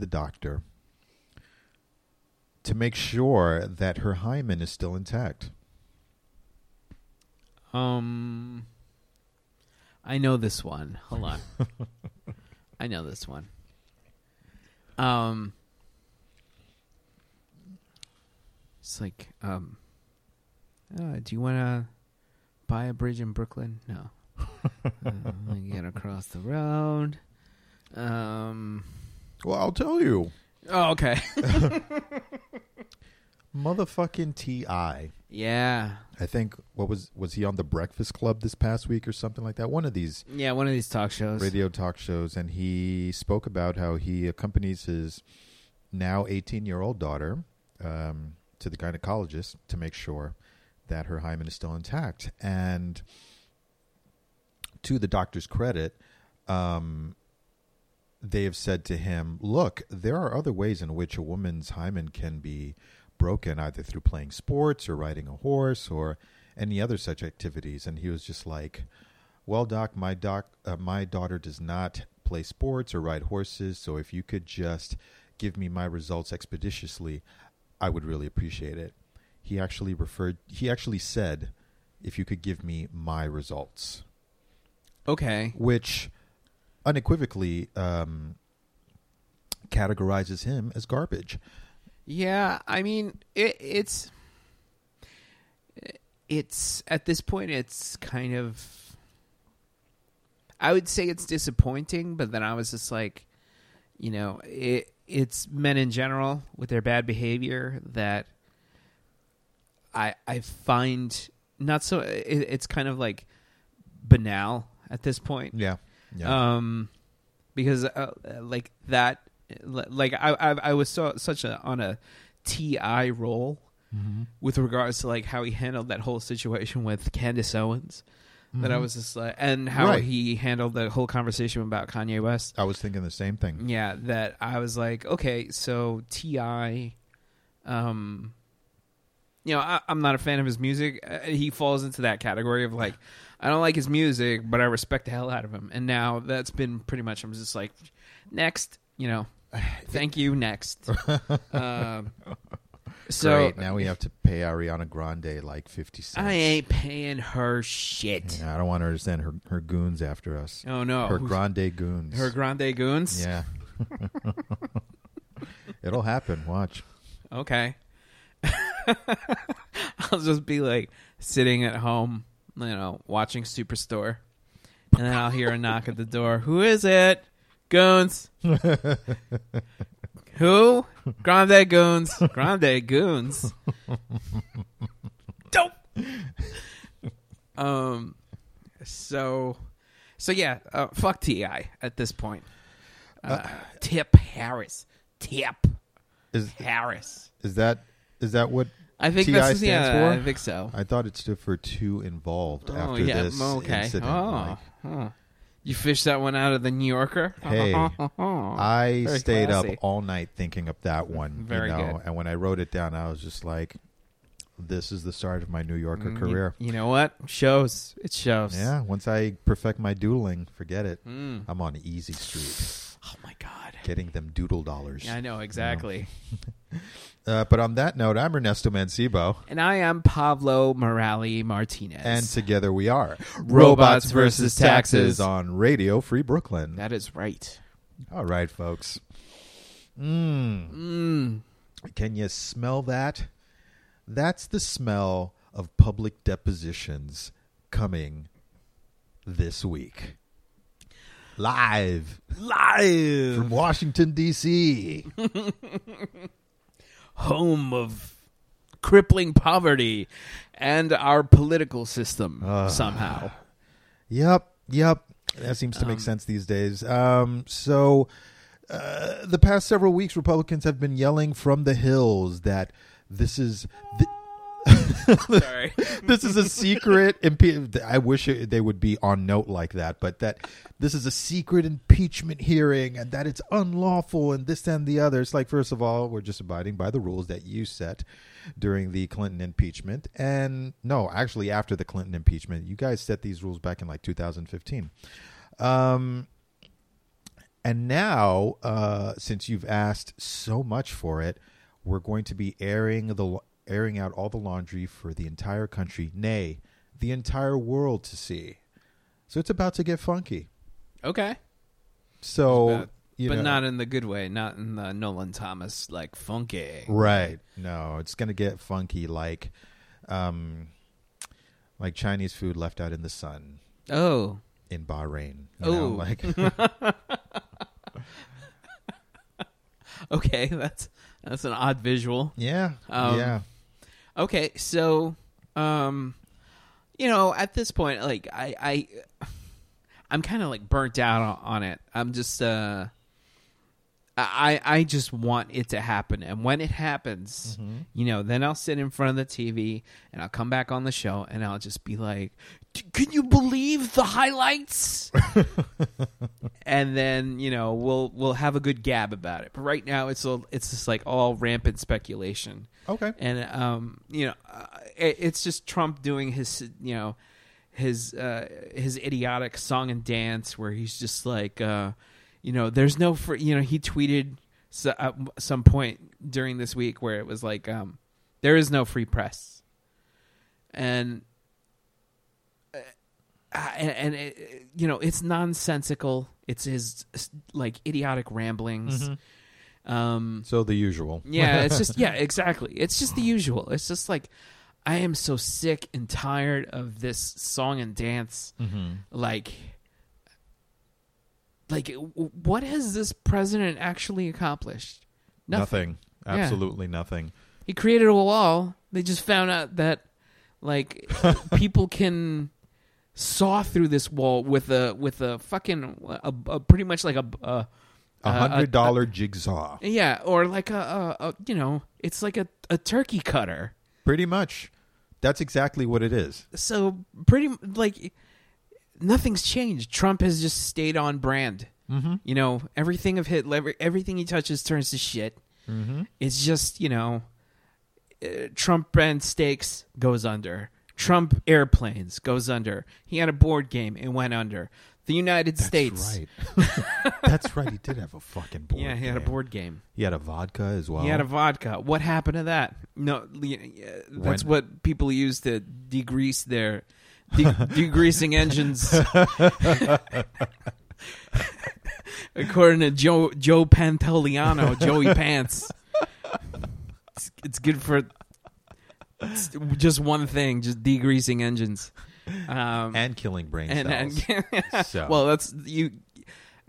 the doctor to make sure that her hymen is still intact. Um, I know this one. Hold on. I know this one. Um, it's like, um, uh, do you want to buy a bridge in Brooklyn? No. uh, get across the road. Um. Well, I'll tell you. Oh, okay. Motherfucking T.I. yeah. I think what was was he on the Breakfast Club this past week or something like that? One of these Yeah, one of these talk shows. radio talk shows, and he spoke about how he accompanies his now 18 year old daughter um, to the gynecologist to make sure that her hymen is still intact. And to the doctor's credit, um, they have said to him, "Look, there are other ways in which a woman's hymen can be broken, either through playing sports or riding a horse or any other such activities." And he was just like, "Well, doc, my doc, uh, my daughter does not play sports or ride horses, so if you could just give me my results expeditiously, I would really appreciate it." He actually referred. He actually said, "If you could give me my results." Okay. which unequivocally um, categorizes him as garbage. Yeah, I mean, it, it's it's at this point, it's kind of. I would say it's disappointing, but then I was just like, you know, it it's men in general with their bad behavior that I I find not so. It, it's kind of like banal at this point. Yeah, yeah, Um, because uh, like that, like I I, I was so such a on a ti roll with regards to like how he handled that whole situation with Candace Owens. That I was just like, and how Right. he handled the whole conversation about Kanye West. I was thinking the same thing. Yeah, that I was like, okay, so Ti, um, you know, I, I'm not a fan of his music. Uh, he falls into that category of like, I don't like his music, but I respect the hell out of him. And now that's been pretty much. I'm just like, next, you know, thank you, next. um, so Great. Now we have to pay Ariana Grande like fifty cents. I ain't paying her shit. Yeah, I don't want her to send her her goons after us. Oh no, her Who's- Grande goons. her grande goons. Yeah. It'll happen. Watch. Okay. I'll just be like sitting at home, you know, watching Superstore. And then I'll hear a knock at the door. Who is it? Goons. Who? Grande Goons. Grande Goons. Dope. Um so so yeah, uh, fuck TI at this point. Uh, Tip Harris. Tip Is Harris. is that is that what I think TI that's stands yeah, for? I think so. I thought it stood for two involved oh after yeah, this okay. incident. oh, Like, huh. you fished that one out of the New Yorker. Hey, I Very stayed classy. up all night thinking up that one. Very you know, good. And when I wrote it down, I was just like, "This is the start of my New Yorker Mm, career." You, know what? Shows. It shows. Yeah. Once I perfect my doodling, forget it. Mm. I'm on easy street, Oh my god. getting them doodle dollars. Yeah, I know exactly. Uh, but on that note, I'm Ernesto Mancibo, And I am Pablo Morale Martinez. and together we are Robots versus Taxes. on Radio Free Brooklyn. that is right. All right, folks. Mmm. Mm. Can you smell that? That's the smell of public depositions coming this week. Live Live. from Washington, D.C. home of crippling poverty and our political system Ugh. somehow. Yep, yep. That seems to make Um, sense these days. Um, so, uh, the past several weeks, Republicans have been yelling from the hills that this is. The- Sorry. this is a secret. Impe- I wish it, they would be on note like that, but that this is a secret impeachment hearing and that it's unlawful and this and the other. It's like, first of all, we're just abiding by the rules that you set during the Clinton impeachment. And no, actually, after the Clinton impeachment, you guys set these rules back in like 2015. Um, and now, uh, since you've asked so much for it, we're going to be airing the airing out all the laundry for the entire country, nay, the entire world to see. So it's about to get funky. Okay. So, But- you but know- not in the good way, not in the Nolan Thomas like funky. right. No, it's going to get funky like um like Chinese food left out in the sun Oh. in Bahrain. Know, Oh. like Okay, that's that's an odd visual. yeah. Um, yeah. Okay, so um you know, at this point like I I I'm kind of like burnt out on, it. I'm just uh I I just want it to happen and when it happens, you know, then I'll sit in front of the TV and I'll come back on the show and I'll just be like, "D- "Can you believe the highlights?" and then, you know, we'll we'll have a good gab about it. But right now it's a, it's just like all rampant speculation Okay. and um, you know, uh, it, it's just Trump doing his, you know, his uh, his idiotic song and dance where he's just like, uh, you know, there's no free, you know, he tweeted so, at some point during this week where it was like, um, there is no free press, and. uh, And, and it, you know it's nonsensical. It's his like idiotic ramblings. Um, So the usual. yeah, it's just yeah, exactly. It's just the usual. It's just like I am so sick and tired of this song and dance. Like, like what has this president actually accomplished? Nothing. Yeah. Absolutely nothing. He created a wall. They just found out that like people can saw through this wall with a with a fucking a, a pretty much like a, a A hundred dollar jigsaw. yeah, or like a, a, a you know, it's like a, a turkey cutter. Pretty much. That's exactly what it is. So pretty like nothing's changed. Trump has just stayed on brand. Mm-hmm. You know, everything of Hitler, everything he touches turns to shit. Mm-hmm. It's just you know, uh, Trump brand steaks goes under. Trump airplanes goes under. He had a board game and went under. The United That's States. right. That's right. He did have a fucking board. Yeah, he had a board game. He had a vodka as well. He had a vodka. What happened to that? No, that's When- what people use to degrease their de- degreasing engines. According to Joe Joe Pantoliano, Joey Pants, it's, it's good for it's just one thing, just degreasing engines. Um, and killing brain and, cells. and So- well, that's you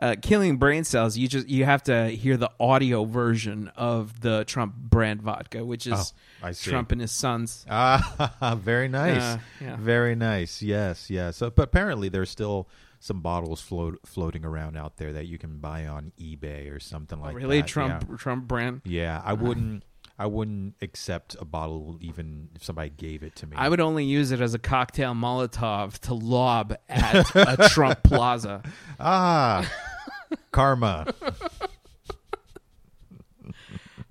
uh, killing brain cells. You just you have to hear the audio version of the Trump brand vodka, which is Oh. Trump and his sons. Ah, very nice. Uh, yeah. Very nice. Yes, yes. So, but apparently, there's still some bottles float, floating around out there that you can buy on eBay or something like really, that. Really, Trump Yeah. Trump brand. Yeah, I wouldn't. I wouldn't accept a bottle even if somebody gave it to me. I would only use it as a cocktail Molotov to lob at a Trump Plaza. Ah, karma.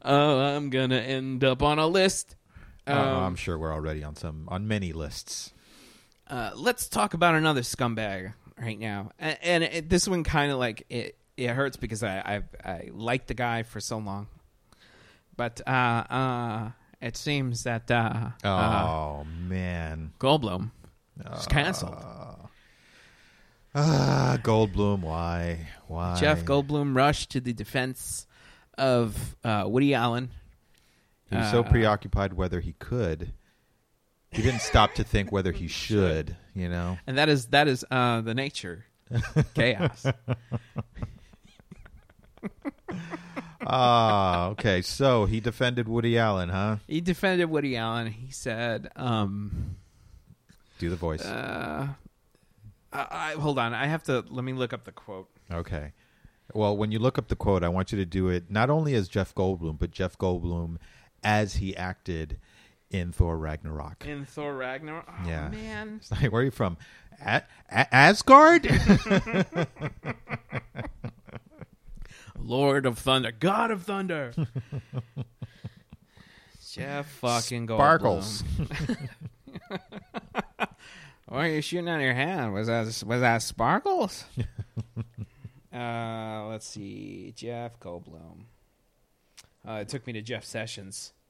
Oh, I'm gonna end up on a list. Oh, Um, I'm sure we're already on some on many lists. Uh, let's talk about another scumbag right now, and, and it, this one kind of like it. It hurts because I I I liked the guy for so long, but uh uh it seems that uh, Oh uh man. Goldblum is canceled. Ah, Goldblum. Why? Why? Jeff Goldblum rushed to the defense of uh, Woody Allen. He was so uh, preoccupied whether he could. He didn't stop to think whether he should. You know. and that is that is uh, the nature chaos. Ah, okay. So he defended Woody Allen, huh? he defended Woody Allen. He said, um, Do the voice. uh, I, I, "Hold on, I have to let me look up the quote." Okay. Well, when you look up the quote, I want you to do it not only as Jeff Goldblum, but Jeff Goldblum as he acted in Thor Ragnarok. in Thor Ragnarok. Oh, Yeah. man. It's like, where are you from? A- A- Asgard? Lord of Thunder, God of Thunder. Jeff fucking Goldblum. Why are you shooting out of your hand? Was that was that sparkles? uh, let's see, Jeff Goldblum. Uh, it took me to Jeff Sessions.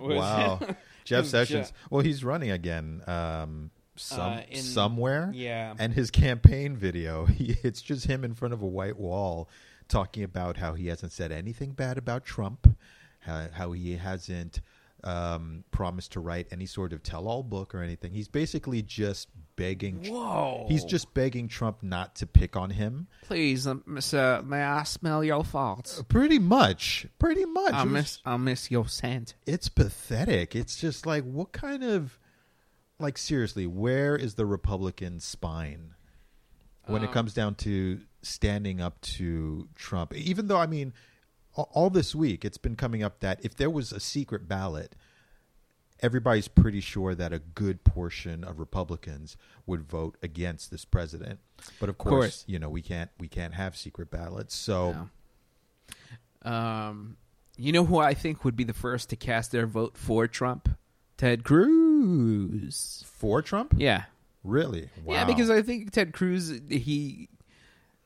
Wow. Jeff Je- Sessions. Well, he's running again um, some, Uh, in- somewhere. yeah. And his campaign video, he, it's just him in front of a white wall talking about how he hasn't said anything bad about Trump, how, how he hasn't um, promised to write any sort of tell all book or anything. He's basically just begging. Whoa. He's just begging Trump not to pick on him. Please, uh, Mister, may I smell your farts? Pretty much. Pretty much. I It miss, I miss your scent. it's pathetic. It's just like what kind of like seriously, where is the Republican spine when it Um, comes down to standing up to Trump? Even though I mean all this week it's been coming up that if there was a secret ballot everybody's pretty sure that a good portion of Republicans would vote against this president. But of course, course. you know, we can't we can't have secret ballots. So No. Um, you know who I think would be the first to cast their vote for Trump? Ted Cruz. for Trump? Yeah. Really? Wow. Yeah, because I think Ted Cruz, he,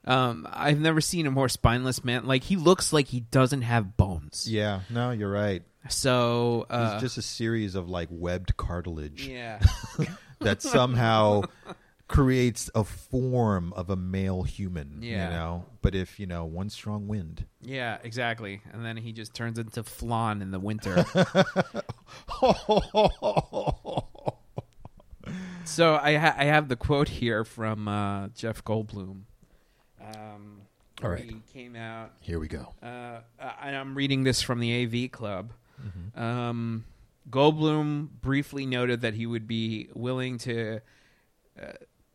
um, I've never seen a more spineless man. Like he looks like he doesn't have bones. Yeah, no, you're right. So, uh, It's just a series of like webbed cartilage yeah, that somehow creates a form of a male human. Yeah. You know, but if you know one strong wind, yeah, exactly. And then he just turns into flan in the winter. so I ha- I have the quote here from uh, Jeff Goldblum. Um, All right. he came out. here we go. uh, and I'm reading this from the AV Club. Um, Goldblum briefly noted that he would be willing to uh,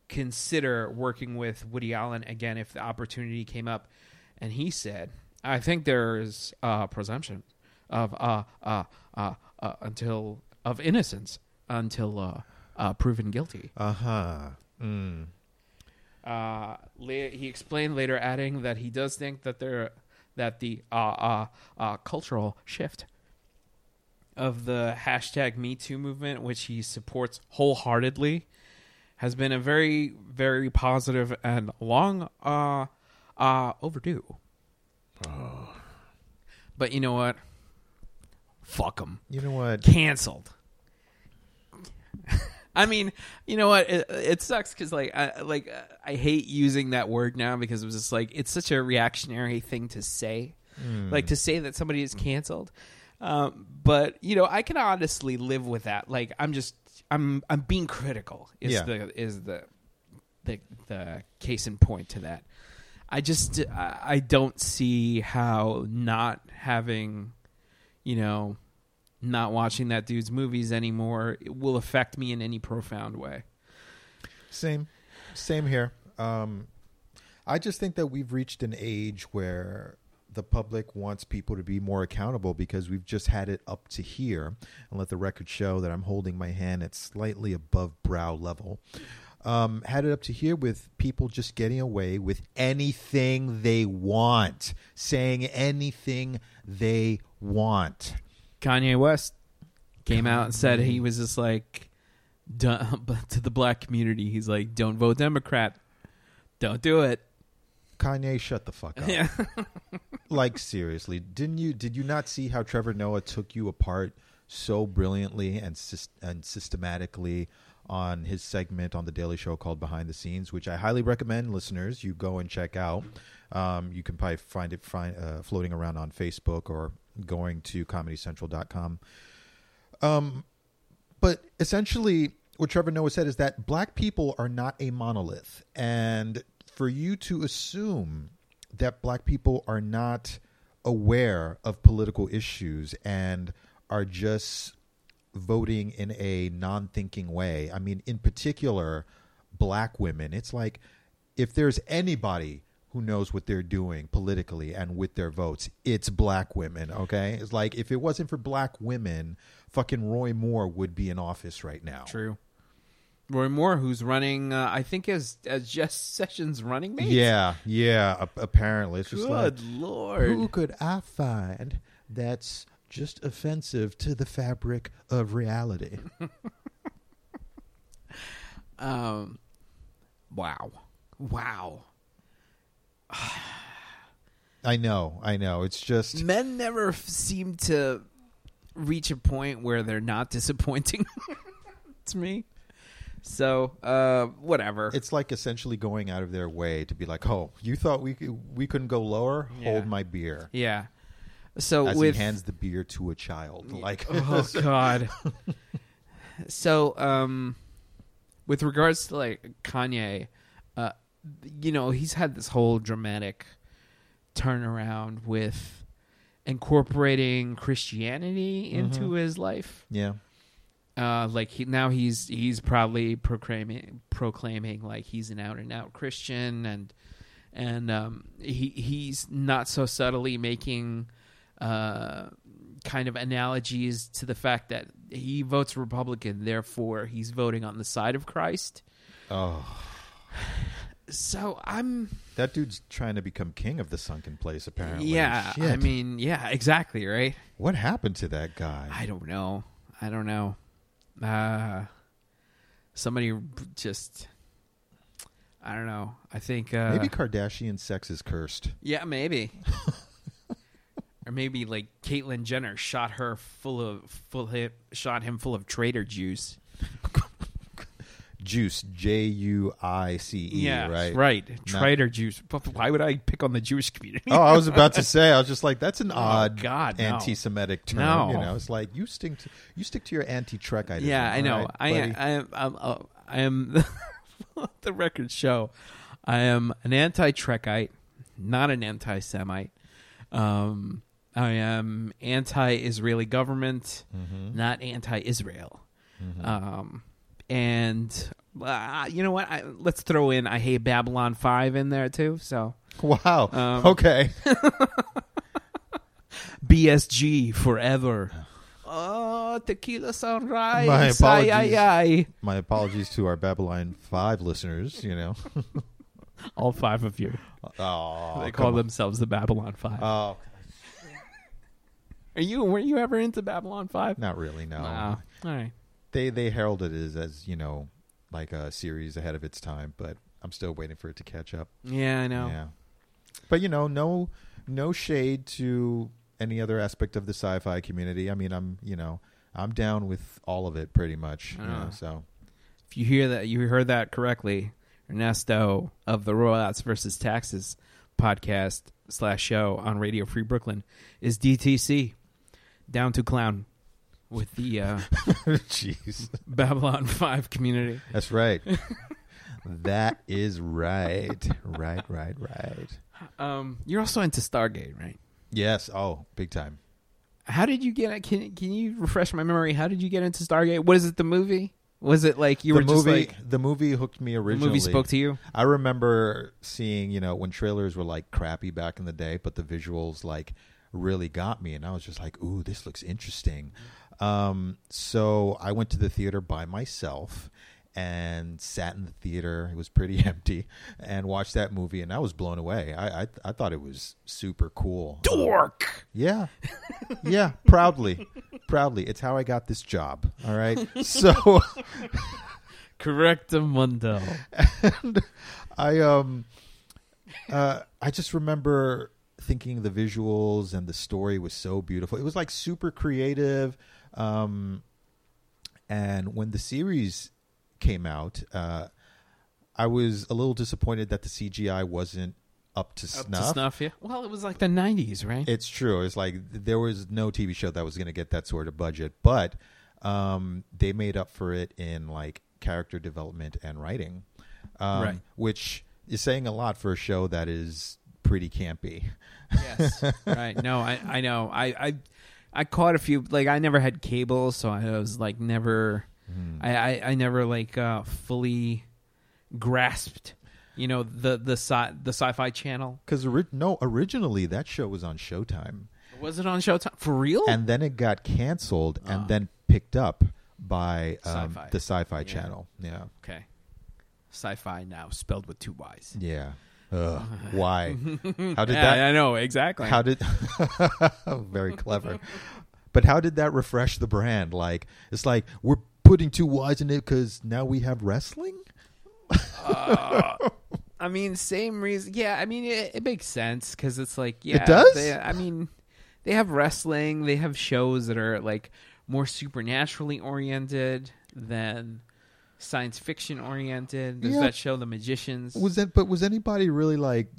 consider working with Woody Allen again if the opportunity came up. And he said, "I think there's a presumption of uh, uh, uh, uh, until of innocence until uh, uh, proven guilty." Uh huh. Mm. Uh, la- he explained later, adding that he does think that there that the uh, uh, uh, cultural shift of the hashtag Me Too movement, which he supports wholeheartedly, has been a very, very positive and long uh, uh, overdue. But you know what? Fuck him. You know what? Canceled. I mean, you know what? It, it sucks because like, I, like uh, I hate using that word now because it was just like it's such a reactionary thing to say, Hmm. like to say that somebody is canceled. Um, but you know, I can honestly live with that. Like, I'm just, I'm, I'm being critical. Is Yeah. the is the the the case in point to that. I just, I don't see how not having, you know, not watching that dude's movies anymore will affect me in any profound way. Same, same here. Um, I just think that we've reached an age where the public wants people to be more accountable because we've just had it up to here, and let the record show that I'm holding my hand at slightly above brow level. Um, had it up to here with people just getting away with anything they want, saying anything they want. Kanye West came out and said he was just like to the black community. He's like, "Don't vote Democrat. Don't do it." Kanye, shut the fuck up. Yeah. like seriously, didn't you? Did you not see how Trevor Noah took you apart so brilliantly and and systematically on his segment on the Daily Show called Behind the Scenes, which I highly recommend listeners you go and check out. Um, you can probably find it find, uh, floating around on Facebook or going to ComedyCentral.com. Um, but essentially, what Trevor Noah said is that black people are not a monolith, and for you to assume that black people are not aware of political issues and are just voting in a non-thinking way. I mean, in particular, black women. It's like if there's anybody who knows what they're doing politically and with their votes. It's black women, okay? It's like if it wasn't for black women, fucking Roy Moore would be in office right now. True. Roy Moore, who's running, uh, I think, as as Jeff Sessions running mate. Yeah, yeah, a- apparently. It's just like Good lord. who could I find that's just offensive to the fabric of reality? Um. Wow. Wow. I know, I know. It's just Men never f- seem to reach a point where they're not disappointing to me. So, uh, whatever. it's like essentially going out of their way to be like, "Oh, you thought we we couldn't go lower? Yeah. Hold my beer." yeah. So As with he hands the beer to a child, like, oh god. so um, with regards to like Kanye, uh, you know he's had this whole dramatic turnaround with incorporating Christianity into his life. yeah, Uh, like he, now he's he's probably proclaiming proclaiming like he's an out and out Christian and and um, he he's not so subtly making uh, kind of analogies to the fact that he votes Republican, therefore he's voting on the side of Christ. oh, So I'm that dude's trying to become king of the sunken place. Apparently, yeah, I mean yeah, exactly right. what happened to that guy? I don't know. I don't know. Uh somebody just I don't know. I think uh Maybe Kardashian sex is cursed. Yeah, maybe. or maybe like Caitlyn Jenner shot her full of full hit shot him full of traitor juice. Juice, J U I C E. yeah, right, right. Not- Traitor juice. Why would I pick on the Jewish community? Oh, I was about to say. I was just like, that's an odd Oh, God, no. anti-Semitic term. No. You know, it's like you stick to you stick to your anti-Trek yeah, I know. I Am, I am I'm, uh, I am the records show. I am an anti-Trekite, not an anti-Semite. Um, I am anti-Israeli government, Mm-hmm. not anti-Israel. Um, and uh, you know what? I, let's throw in I hate Babylon Five in there too. So Wow. Um, okay. BSG forever. Oh, tequila sunrise. My Ay, apologies. ay, ay. My apologies to our Babylon Five listeners. You know. All five of you. Oh, they call themselves the Babylon Five. Oh, Are you? Were you ever into Babylon Five? not really. No. Wow. All right. They they heralded it as, as you know, like a series ahead of its time, but I'm still waiting for it to catch up. Yeah, I know. Yeah. But you know, no no shade to any other aspect of the sci-fi community. I mean, I'm you know I'm down with all of it pretty much. You know, Ah. so If you hear that, you heard that correctly. Ernesto of the Robots versus Taxes podcast slash show on Radio Free Brooklyn is DTC down to clown with the uh, jeez, Babylon Five community. that's right. that is right, right, right, right. Um, you're also into Stargate, right? Yes. Oh, big time. How did you get? Can Can you refresh my memory? How did you get into Stargate? What is it? The movie? Was it like you the were movie, just like the movie hooked me the originally. movie spoke to you? I remember seeing, you know, when trailers were like crappy back in the day, but the visuals like really got me, and I was just like, "Ooh, this looks interesting." Um, so I went to the theater by myself and sat in the theater. It was pretty empty, and watched that movie, and I was blown away. I I, I thought it was super cool. Dork. Yeah. Yeah, proudly. proudly. It's how I got this job. All right. So Correct mundo. and I um uh I just remember thinking the visuals and the story was so beautiful. It was like super creative. Um and when the series came out, uh I was a little disappointed that the CGI wasn't up to Up snuff. to snuff, yeah. Well, it was like the '90s, right? It's true. It's like there was no TV show that was going to get that sort of budget, but um, they made up for it in like character development and writing, um, Right. which is saying a lot for a show that is pretty campy. yes, right. No, I I know. I I I caught a few. Like I never had cable, so I was like never. Hmm. I I, I never like uh, fully grasped. You know the the sci the Sci-Fi Channel. Because ori- no, originally that show was on Showtime, Was it on Showtime for real? and then it got canceled and Ah. then picked up by um, Sci-Fi. the Sci-Fi Yeah. Channel. Yeah, okay, Sci-Fi now spelled with two Y's. yeah. Ugh, why? How did that? I know exactly. How did? very clever. But how did that refresh the brand? Like it's like we're putting two Y's in it because now we have wrestling. Uh, I mean, same reason. Yeah, I mean, it, it makes sense because it's like, yeah, it does? They, I mean, they have wrestling. They have shows that are like more supernaturally oriented than science fiction oriented. There's Yeah. that show, The Magicians. Was that? But was anybody really like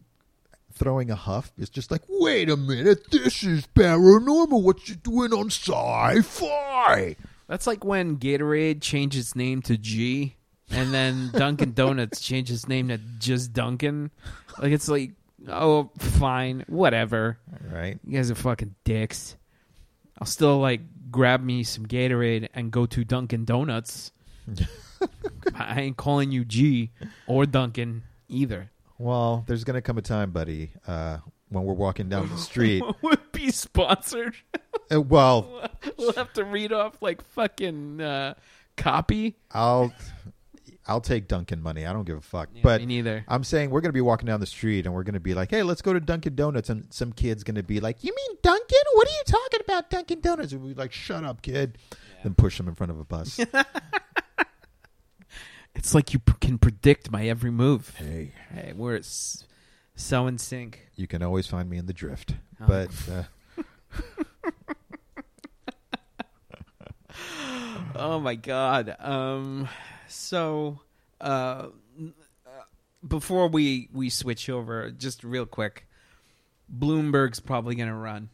throwing a huff? It's just like, wait a minute, this is paranormal. What you doing on sci-fi? That's like when Gatorade changed its name to G, and then Dunkin' Donuts changed its name to just Dunkin'. Like it's like, oh, fine, whatever. Right. You guys are fucking dicks. I'll still like grab me some Gatorade and go to Dunkin' Donuts. I ain't calling you G or Dunkin' either. Well, there's gonna come a time, buddy, uh, when we're walking down the street. Would be sponsored. uh, well, we'll have to read off like fucking uh, copy. I'll I'll take Dunkin' money. I don't give a fuck. Yeah, but me neither. I'm saying we're gonna be walking down the street and we're gonna be like, "Hey, let's go to Dunkin' Donuts," and some kid's gonna be like, "You mean Dunkin'? What are you talking about, Dunkin' Donuts?" And we're like, "Shut up, kid!" Then push him in front of a bus. It's like you p- can predict my every move. hey, Hey, we're s- so in sync. you can always find me in the drift, Oh. but uh, Oh my god. Um so uh n- uh, before we we switch over just real quick. Bloomberg's probably going to run.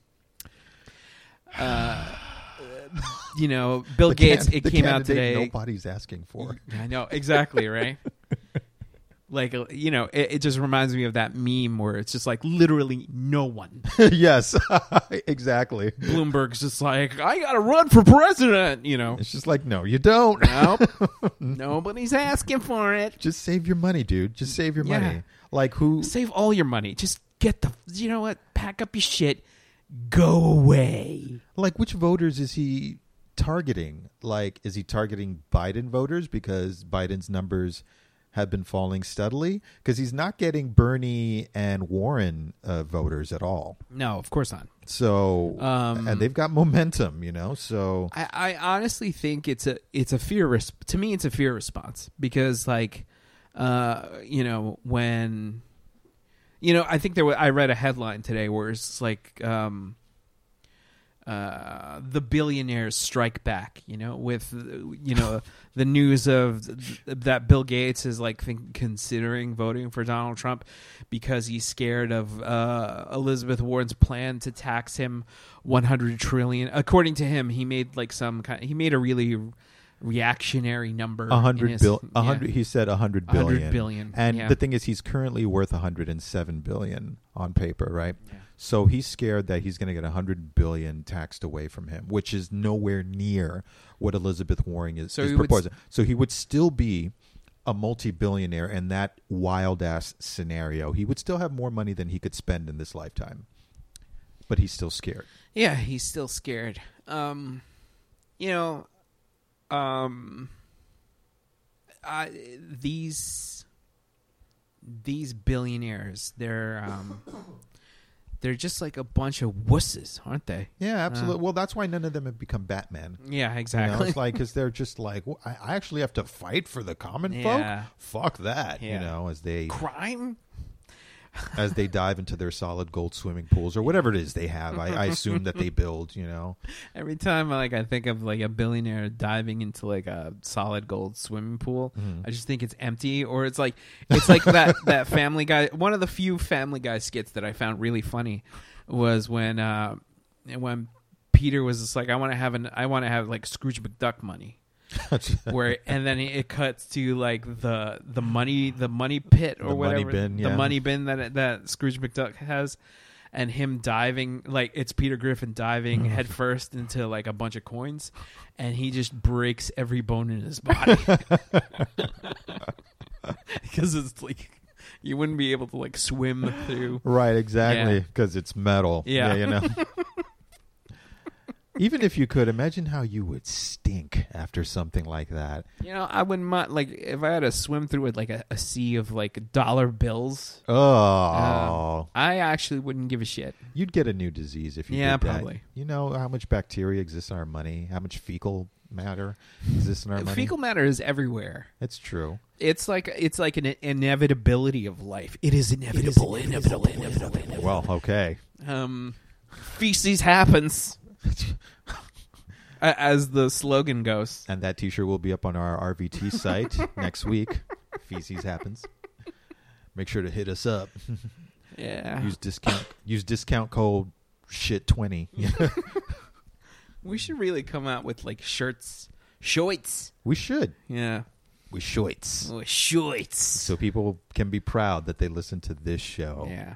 Uh you know, Bill Gates can- it came out today. Nobody's asking for. I know, exactly, right? like you know, it, it just reminds me of that meme where it's just like literally no one. yes, exactly. Bloomberg's just like, I got to run for president, you know. It's just like, no, you don't. Nope. Nobody's asking for it. Just save your money, dude. Just save your Yeah. money. Like who? Save all your money. Just get the. You know what? Pack up your shit. Go away. Like which voters is he targeting? Like, is he targeting Biden voters because Biden's numbers have been falling steadily? Because he's not getting Bernie and Warren uh, voters at all. No, of course not. So, Um, and they've got momentum, you know. So, I, I honestly think it's a it's a fear res- to me it's a fear response because like uh you know when you know I think there was, I read a headline today where it's like um uh the billionaires strike back you know with you know the news of th- that Bill Gates is like think, considering voting for Donald Trump because he's scared of uh Elizabeth Warren's plan to tax him 100 trillion. According to him he made like some kind he made a really reactionary number a hundred bill, a yeah. He said a hundred 100 billion. billion, And yeah. the thing is, he's currently worth a hundred and seven billion on paper, right? Yeah. So he's scared that he's going to get a hundred billion taxed away from him, which is nowhere near what Elizabeth Warren is, So is proposing. so he would still be a multi-billionaire in that wild ass scenario. He would still have more money than he could spend in this lifetime, but he's still scared. Yeah, he's still scared. Um, you know, um, I, these these billionaires, they're um, they're just like a bunch of wusses, aren't they? Yeah, absolutely. well, that's why none of them have become Batman. Yeah, You know, exactly. it's like because they're just like "Well, I, I actually have to fight for the common Yeah. folk. Fuck that, you know. As they Crime. As they dive into their solid gold swimming pools or whatever it is they have, I, I assume that they build. You know, Every time, like I think of like a billionaire diving into like a solid gold swimming pool, Mm-hmm. I just think it's empty, or it's like it's like that that Family Guy. One of the few Family Guy skits that I found really funny was when uh, when Peter was just like, "I want to have an I want to have like Scrooge McDuck money." where and then it cuts to like the the money the money pit or The money whatever bin, the money bin that that Scrooge McDuck has and him diving like it's Peter Griffin diving mm-hmm. headfirst into like a bunch of coins and he just breaks every bone in his body because it's like you wouldn't be able to like swim through. Right, exactly, Yeah. because it's metal. Yeah. you know. Even if you could imagine how you would stink after something like that. You know, I wouldn't mind like if I had to swim through with like a, a sea of like dollar bills. Oh, I actually wouldn't give a shit. you'd get a new disease if you Yeah, did that. probably. You know how much bacteria exists in our money, how much fecal matter exists in our money. Fecal matter is everywhere. It's true. It's like it's like an inevitability of life. It is inevitable. inevitable. Inevitable. Well, okay. Um, feces happens, as the slogan goes. And that T-shirt will be up on our RVT site next week. Feces happens. Make sure to hit us up. Yeah, Use discount. use discount code shit twenty. we should really come out with like shirts, shorts. we should. Yeah, We shorts. oh, shorts. So people can be proud that they listen to this show. Yeah.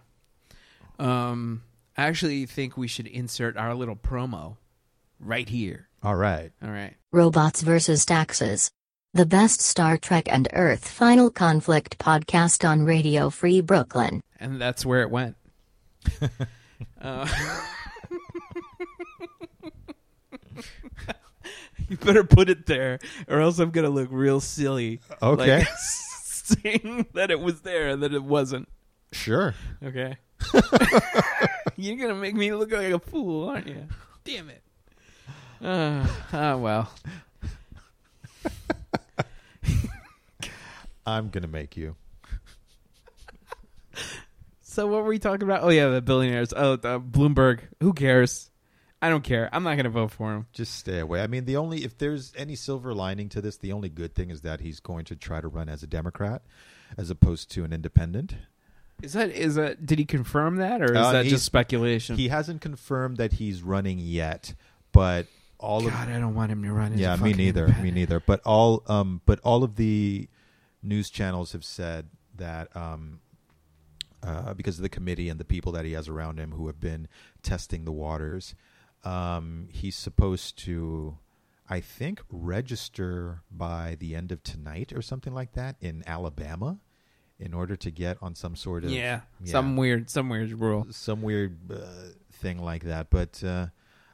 Um, I actually think we should insert our little promo right here. All right. All right. Robots versus Taxes. The best Star Trek and Earth Final Conflict podcast on Radio Free Brooklyn. And that's where it went. uh, you better put it there, or else I'm gonna look real silly. Okay. like, saying that it was there and that it wasn't. Sure. Okay. You're gonna make me look like a fool, aren't you? Damn it. Uh, ah, well. I'm gonna make you. So what were we talking about? Oh yeah, the billionaires. Oh, the Bloomberg. Who cares? I don't care. I'm not gonna vote for him. Just stay away. I mean, the only if there's any silver lining to this, the only good thing is that he's going to try to run as a Democrat, as opposed to an independent. Is that is that? Did he confirm that, or is Uh, that he's- just speculation? He hasn't confirmed that he's running yet, but all of God, I don't want him to run. yeah, me fucking neither. Me independent. neither. But all um, but all of the news channels have said that um, uh, because of the committee and the people that he has around him who have been testing the waters, um, he's supposed to, I think, register by the end of tonight or something like that in Alabama, in order to get on some sort of Yeah, Yeah. some weird, some weird rule. some weird uh, thing like that. But uh,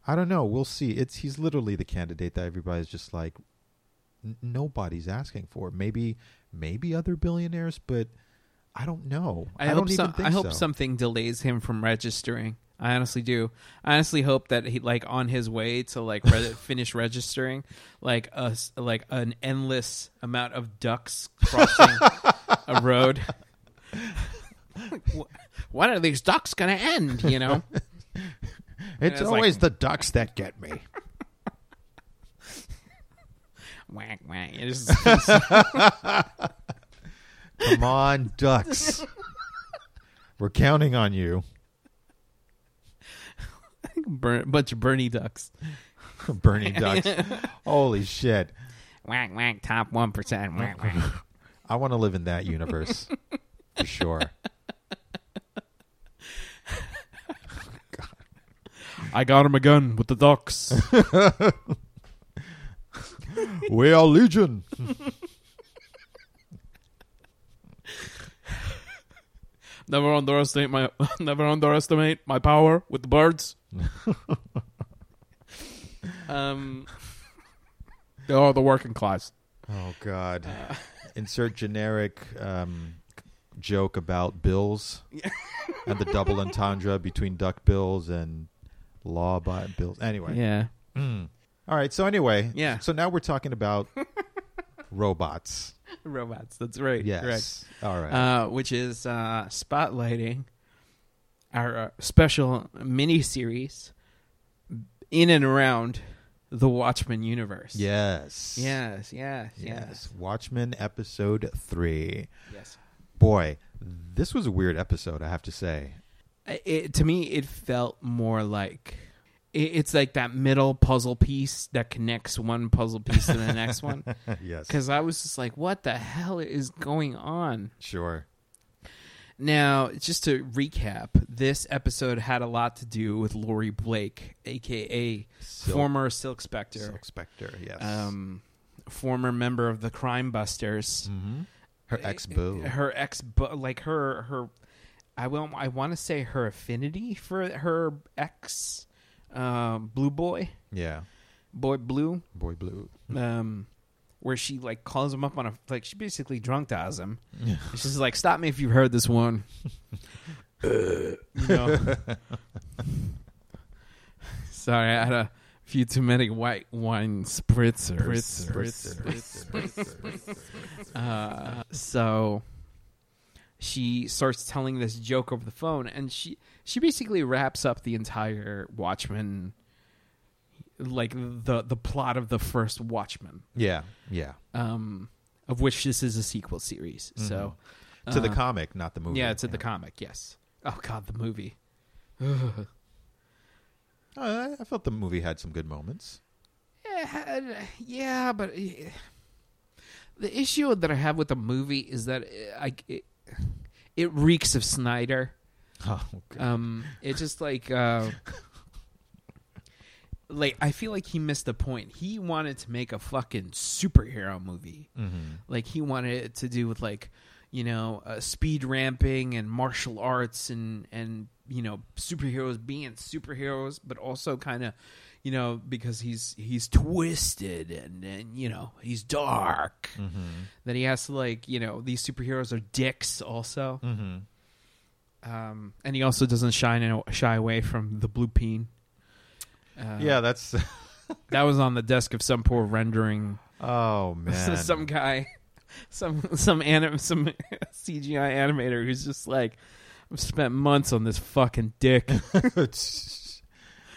I don't know. We'll see. It's he's literally the candidate that everybody's just like n- nobody's asking for. Maybe maybe other billionaires, but I don't know. I, I, hope don't even some, I hope so. something delays him from registering. I honestly do. I honestly hope that he like on his way to like re- finish registering, like a s- like an endless amount of ducks crossing a road. When are these ducks gonna end? You know. It's it's always like- the ducks that get me. whack whack. It's Come on, ducks. We're counting on you. burn, a bunch of Bernie ducks. Bernie ducks. Holy shit. Whack whack. Top one percent. Whack whack. I want to live in that universe. for sure. I got him a gun with the ducks. We are Legion. Never underestimate my never underestimate my power with the birds. um, oh, the working class. Oh God! Insert generic um, joke about bills and the double entendre between duck bills and law by bills. Anyway, Yeah, Mm. all right. So anyway, Yeah. So now we're talking about robots. robots. That's right. Yes. correct. All right. Uh, which is uh, spotlighting our uh, special mini series in and around the Watchmen universe. yes. Yes. Yes. Yes. Yes. Watchmen episode three. Yes. Boy, this was a weird episode. I have to say. it, to me it felt more like it's like that middle puzzle piece that connects one puzzle piece to the next one yes. because i was just like what the hell is going on Sure. Now just to recap this episode had a lot to do with Laurie blake aka Silk- former silk spectre Silk Spectre. Yes. um, former member of the crime busters hmm Her ex boo. her ex bu- like her her I will I want to say her affinity for her ex um blue boy Yeah. boy blue Boy Blue. um where she like calls him up on a like she basically drunk dials him she's like stop me if you've heard this one. You know? Sorry I had a few too many white wine spritzers, Uh, so she starts telling this joke over the phone, and she she basically wraps up the entire Watchmen, like the the plot of the first Watchmen, Yeah. Yeah. um, of which this is a sequel series. So To the uh, comic, not the movie. yeah, it's in the comic. Yes. Oh God, the movie. Uh, I felt the movie had some good moments. Yeah, yeah, but uh, the issue that I have with the movie is that uh, I it, it reeks of Snyder. Oh, okay. Um, it just like uh, like I feel like he missed the point. He wanted to make a fucking superhero movie. Mhm. Like he wanted it to do with like you know uh, speed ramping and martial arts and and you know superheroes being superheroes, but also kind of you know because he's he's twisted and and you know he's dark. Mhm. That he has to like you know these superheroes are dicks also. Mhm. Um, and he also doesn't shy in, shy away from the blue peen. Uh, Yeah, that's. that was on the desk of some poor rendering Oh man. some guy, some some anim, some CGI animator who's just like, I've spent months on this fucking dick.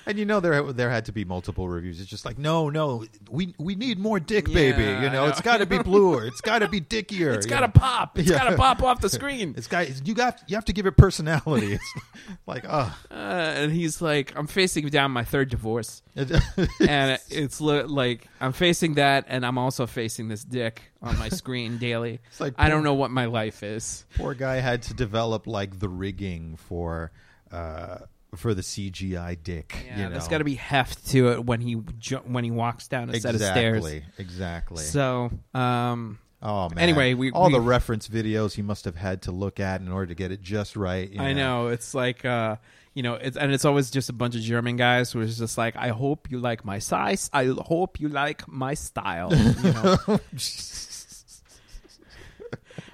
And you know there there had to be multiple reviews. It's just like no, no, we we need more dick, baby. You know, know. it's got to be bluer. It's got to be dickier. It's gotta pop. It's Yeah. gotta pop off the screen. It's got you got you have to give it personality. It's like oh, Uh, and he's like, I'm facing down my third divorce, and it's like I'm facing that, and I'm also facing this dick on my screen daily. It's like I don't know what my life is. poor guy had to develop like the rigging for uh for the CGI dick. Yeah, you know? there's got to be heft to it when he ju- when he walks down a set of stairs. exactly exactly. So, um, oh man. anyway, we- all we- the reference videos he must have had to look at in order to get it just right. you I know it's like uh, you know, it's and it's always just a bunch of German guys who is just like, I hope you like my size. I hope you like my style. You know?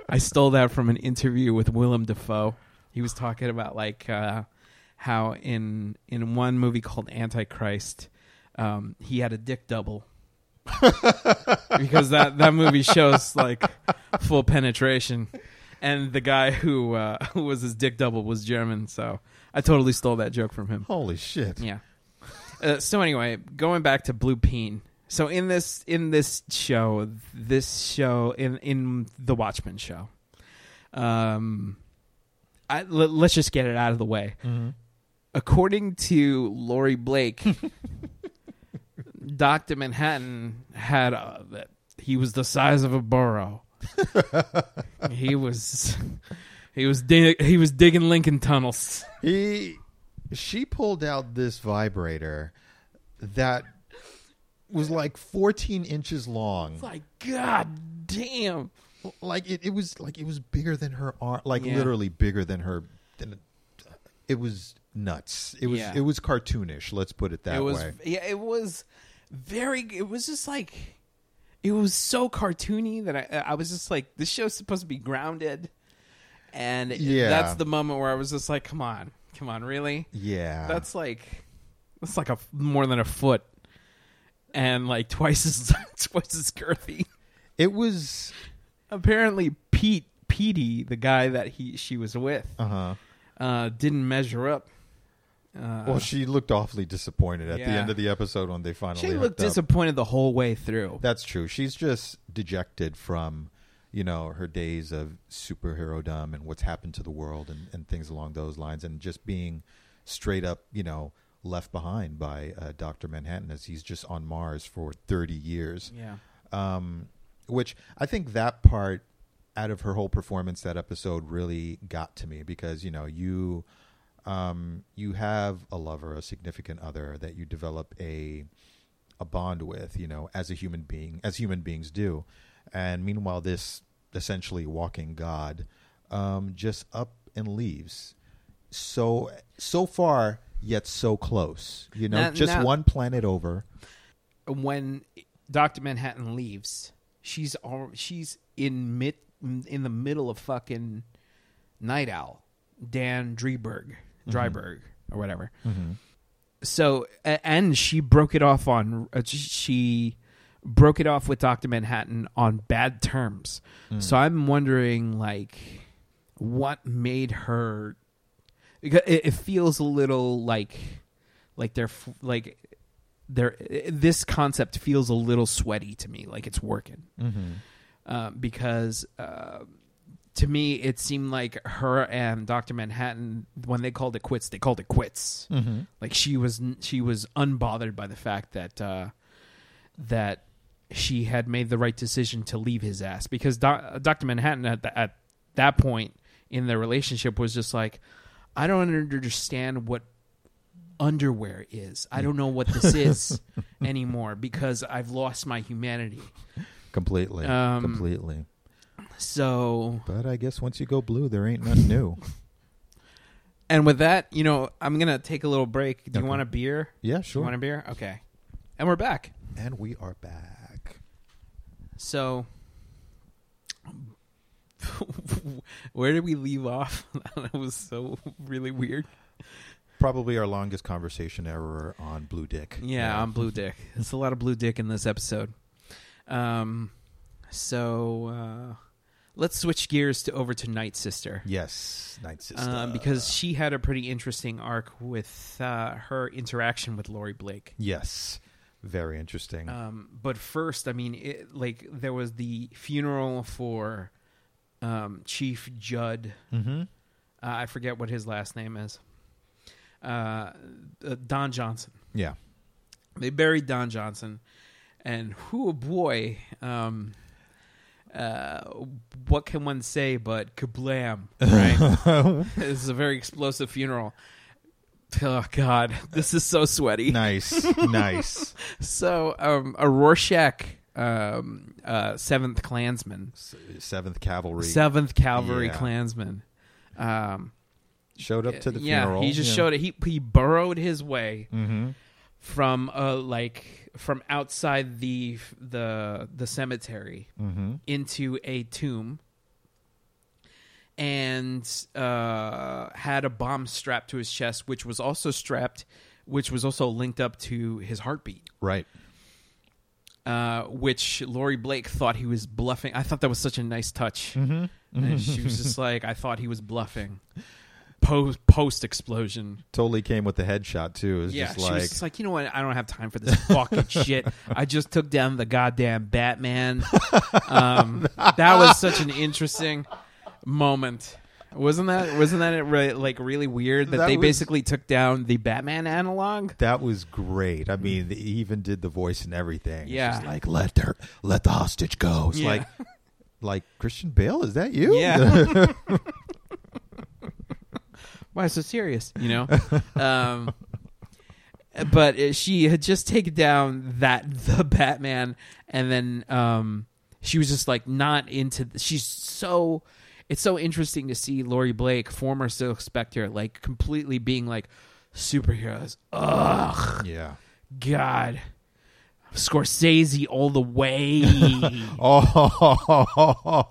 I stole that from an interview with Willem Dafoe. He was talking about like uh, how in in one movie called Antichrist, um, he had a dick double. because that, that movie shows like full penetration, and the guy who uh, who was his dick double was German, so I totally stole that joke from him. Holy shit. Yeah. Uh, so anyway, going back to Blue Peen. So in this in this show, this show in in the Watchmen show, um, I, let, let's just get it out of the way. Mm-hmm. According to Laurie Blake, Doctor Manhattan had uh, that he was the size of a burrow. he was he was dig- he was digging Lincoln tunnels. He she pulled out this vibrator that was like 14 inches long. It's like God damn. Like it, it was like it was bigger than her arm, like Yeah. literally bigger than her. Than, it was nuts. It was Yeah. it was cartoonish. Let's put it that it was way. yeah it was very it was just like it was so cartoony that i i was just like this show's supposed to be grounded and Yeah. that's the moment where i was just like come on come on really Yeah, that's like that's like a more than a foot and like twice as twice as girthy it was. apparently pete petey the guy that he she was with Uh huh. uh didn't measure up uh, Well, she looked awfully disappointed at the end of the episode when they finally. she looked up. disappointed the whole way through That's true. She's just dejected from, you know, her days of superhero-dom and what's happened to the world and, and things along those lines, and just being straight up, you know, left behind by uh, Doctor Manhattan as he's just on Mars for thirty years. yeah Um, which I think that part out of her whole performance that episode really got to me because you know you um, you have a lover, a significant other that you develop a a bond with, you know, as a human being, as human beings do. And meanwhile, this essentially walking God, um, just up and leaves. So so far, yet so close. You know, Now- just now- one planet over. when Doctor Manhattan leaves, she's all she's in mid in the middle of fucking Night Owl, Dan Dreiberg, Dryberg or whatever. So and she broke it off on uh, she broke it off with Doctor Manhattan on bad terms. So I'm wondering like what made her because it, it feels a little like like they're like they're this concept feels a little sweaty to me like it's working. Uh, because uh, to me it seemed like her and Dr. Manhattan when they called it quits they called it quits like she was she was unbothered by the fact that uh, that she had made the right decision to leave his ass because Dr. Manhattan at, the, at that point in their relationship was just like I don't understand what underwear is. I don't know what this is anymore because I've lost my humanity. Completely, Um, completely. So, But I guess once you go blue, there ain't nothing new. and with that, you know, I'm going to take a little break. Do you want a beer? Yeah, Do you sure. want a beer? Okay. And we're back. And we are back. So, where did we leave off? that was so really weird. Probably our longest conversation ever on Blue Dick. Yeah, I'm blue dick. It's a lot of blue dick in this episode. Um, so uh, let's switch gears to over to Night Sister. Yes, Night Sister. Um, because she had a pretty interesting arc with uh, her interaction with Laurie Blake. yes, very interesting. Um, but first, I mean, it, like there was the funeral for um, Chief Judd. mm-hmm. Uh, I forget what his last name is. Uh, uh, Don Johnson. Yeah, They buried Don Johnson, and who boy, um, uh, what can one say but kablam? Right? this is a very explosive funeral. Oh God, this is so sweaty. nice, nice. So, um, a Rorschach, um, uh, Seventh Klansman, Seventh Cavalry Seventh Cavalry Yeah. Klansman. Um, showed up to the yeah, funeral. he just showed it. He he burrowed his way Mm-hmm. from uh like from outside the the the cemetery Mm-hmm. into a tomb and uh had a bomb strapped to his chest which was also strapped which was also linked up to his heartbeat Right. uh which Laurie Blake thought he was bluffing I thought that was such a nice touch Mm-hmm. and she was just like I thought he was bluffing post post explosion Totally came with the headshot too. It was yeah, just she like was just like, you know what? I don't have time for this fucking shit. I just took down the goddamn Batman. Um, that was such an interesting moment, wasn't that? Wasn't that re- like really weird that, That they was- basically took down the Batman analog? that was great. I mean, he even did the voice and everything. Yeah. just like let her let the hostage go. It's Yeah. like like Christian Bale. Is that you? Yeah. Why so serious? You know. Um, but uh, she had just taken down that the Batman, and then um, she was just like not into. She's so. It's so interesting to see Laurie Blake, former Silk Spectre, like completely being like superheroes. Ugh, yeah. God, Scorsese all the way. Oh,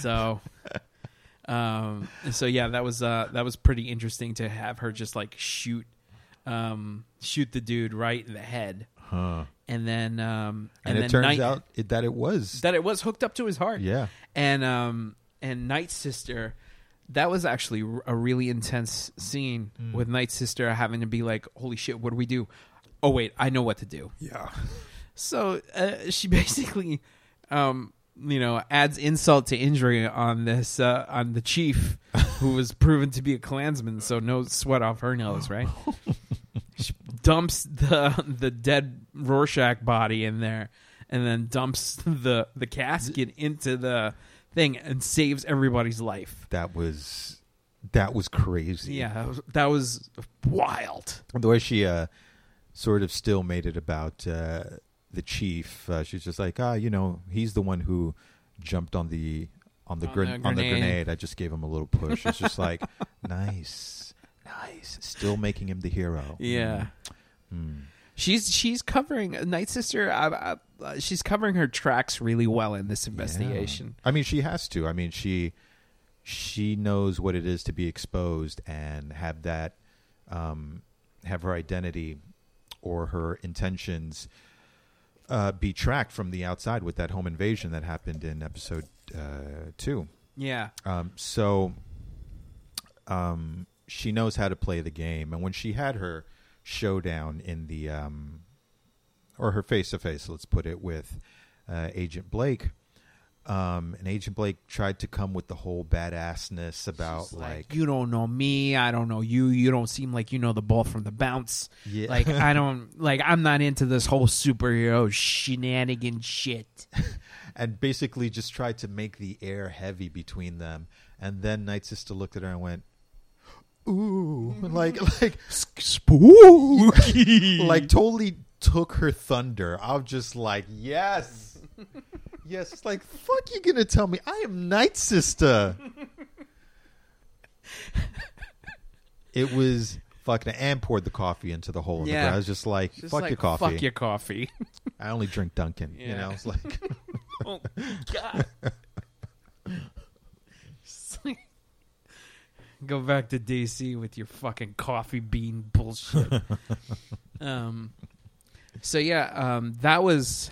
so um so yeah that was uh that was pretty interesting to have her just like shoot um shoot the dude right in the head huh. and then um and, And, then it turns out it, that it was. that it was hooked up to his heart yeah. and um and Night Sister that was actually a really intense scene Mm. with Night Sister having to be like holy shit what do we do oh wait I know what to do Yeah. So uh, she basically, um, you know, adds insult to injury on this uh, on the chief, who was proven to be a Klansman. So no sweat off her nose, right? she dumps the the dead Rorschach body in there, and then dumps the the casket into the thing and saves everybody's life. That was that was crazy. Yeah, that was, that was wild. the way she uh, sort of still made it about uh, the chief. Uh, she's just like, ah, you know, he's the one who jumped on the on the, On gren- the on the grenade. I just gave him a little push. It's just like nice, nice. Still making him the hero. Yeah. Mm. She's she's covering Night Sister. I, I, uh, she's covering her tracks really well in this investigation. I mean, she has to. I mean, she she knows what it is to be exposed and have that um, have her identity or her intentions uh, be tracked from the outside with that home invasion that happened in episode uh, two. Yeah, Um, so um, she knows how to play the game, and when she had her showdown in the um, or her face to face, let's put it, with uh, Agent Blake. Um, and Agent Blake tried to come with the whole badassness about She's like, you don't know me, I don't know you. You don't seem like you know the ball from the bounce. yeah, Like I don't like. I'm not into this whole superhero shenanigan shit. and basically just tried to make the air heavy between them. And then Night Sister looked at her and went, "Ooh," like like Spooky. like totally took her thunder. I'm just like, yes, yes. It's like, fuck, you gonna tell me I am Night Sister? it was fucking and poured the coffee into the hole. in the Yeah. ground. I was just like, Just fuck like, your coffee. Fuck your coffee. I only drink Dunkin'. You Yeah. know, it's like, oh God. It's like- Go back to DC with your fucking coffee bean bullshit. um, so yeah, um, that was.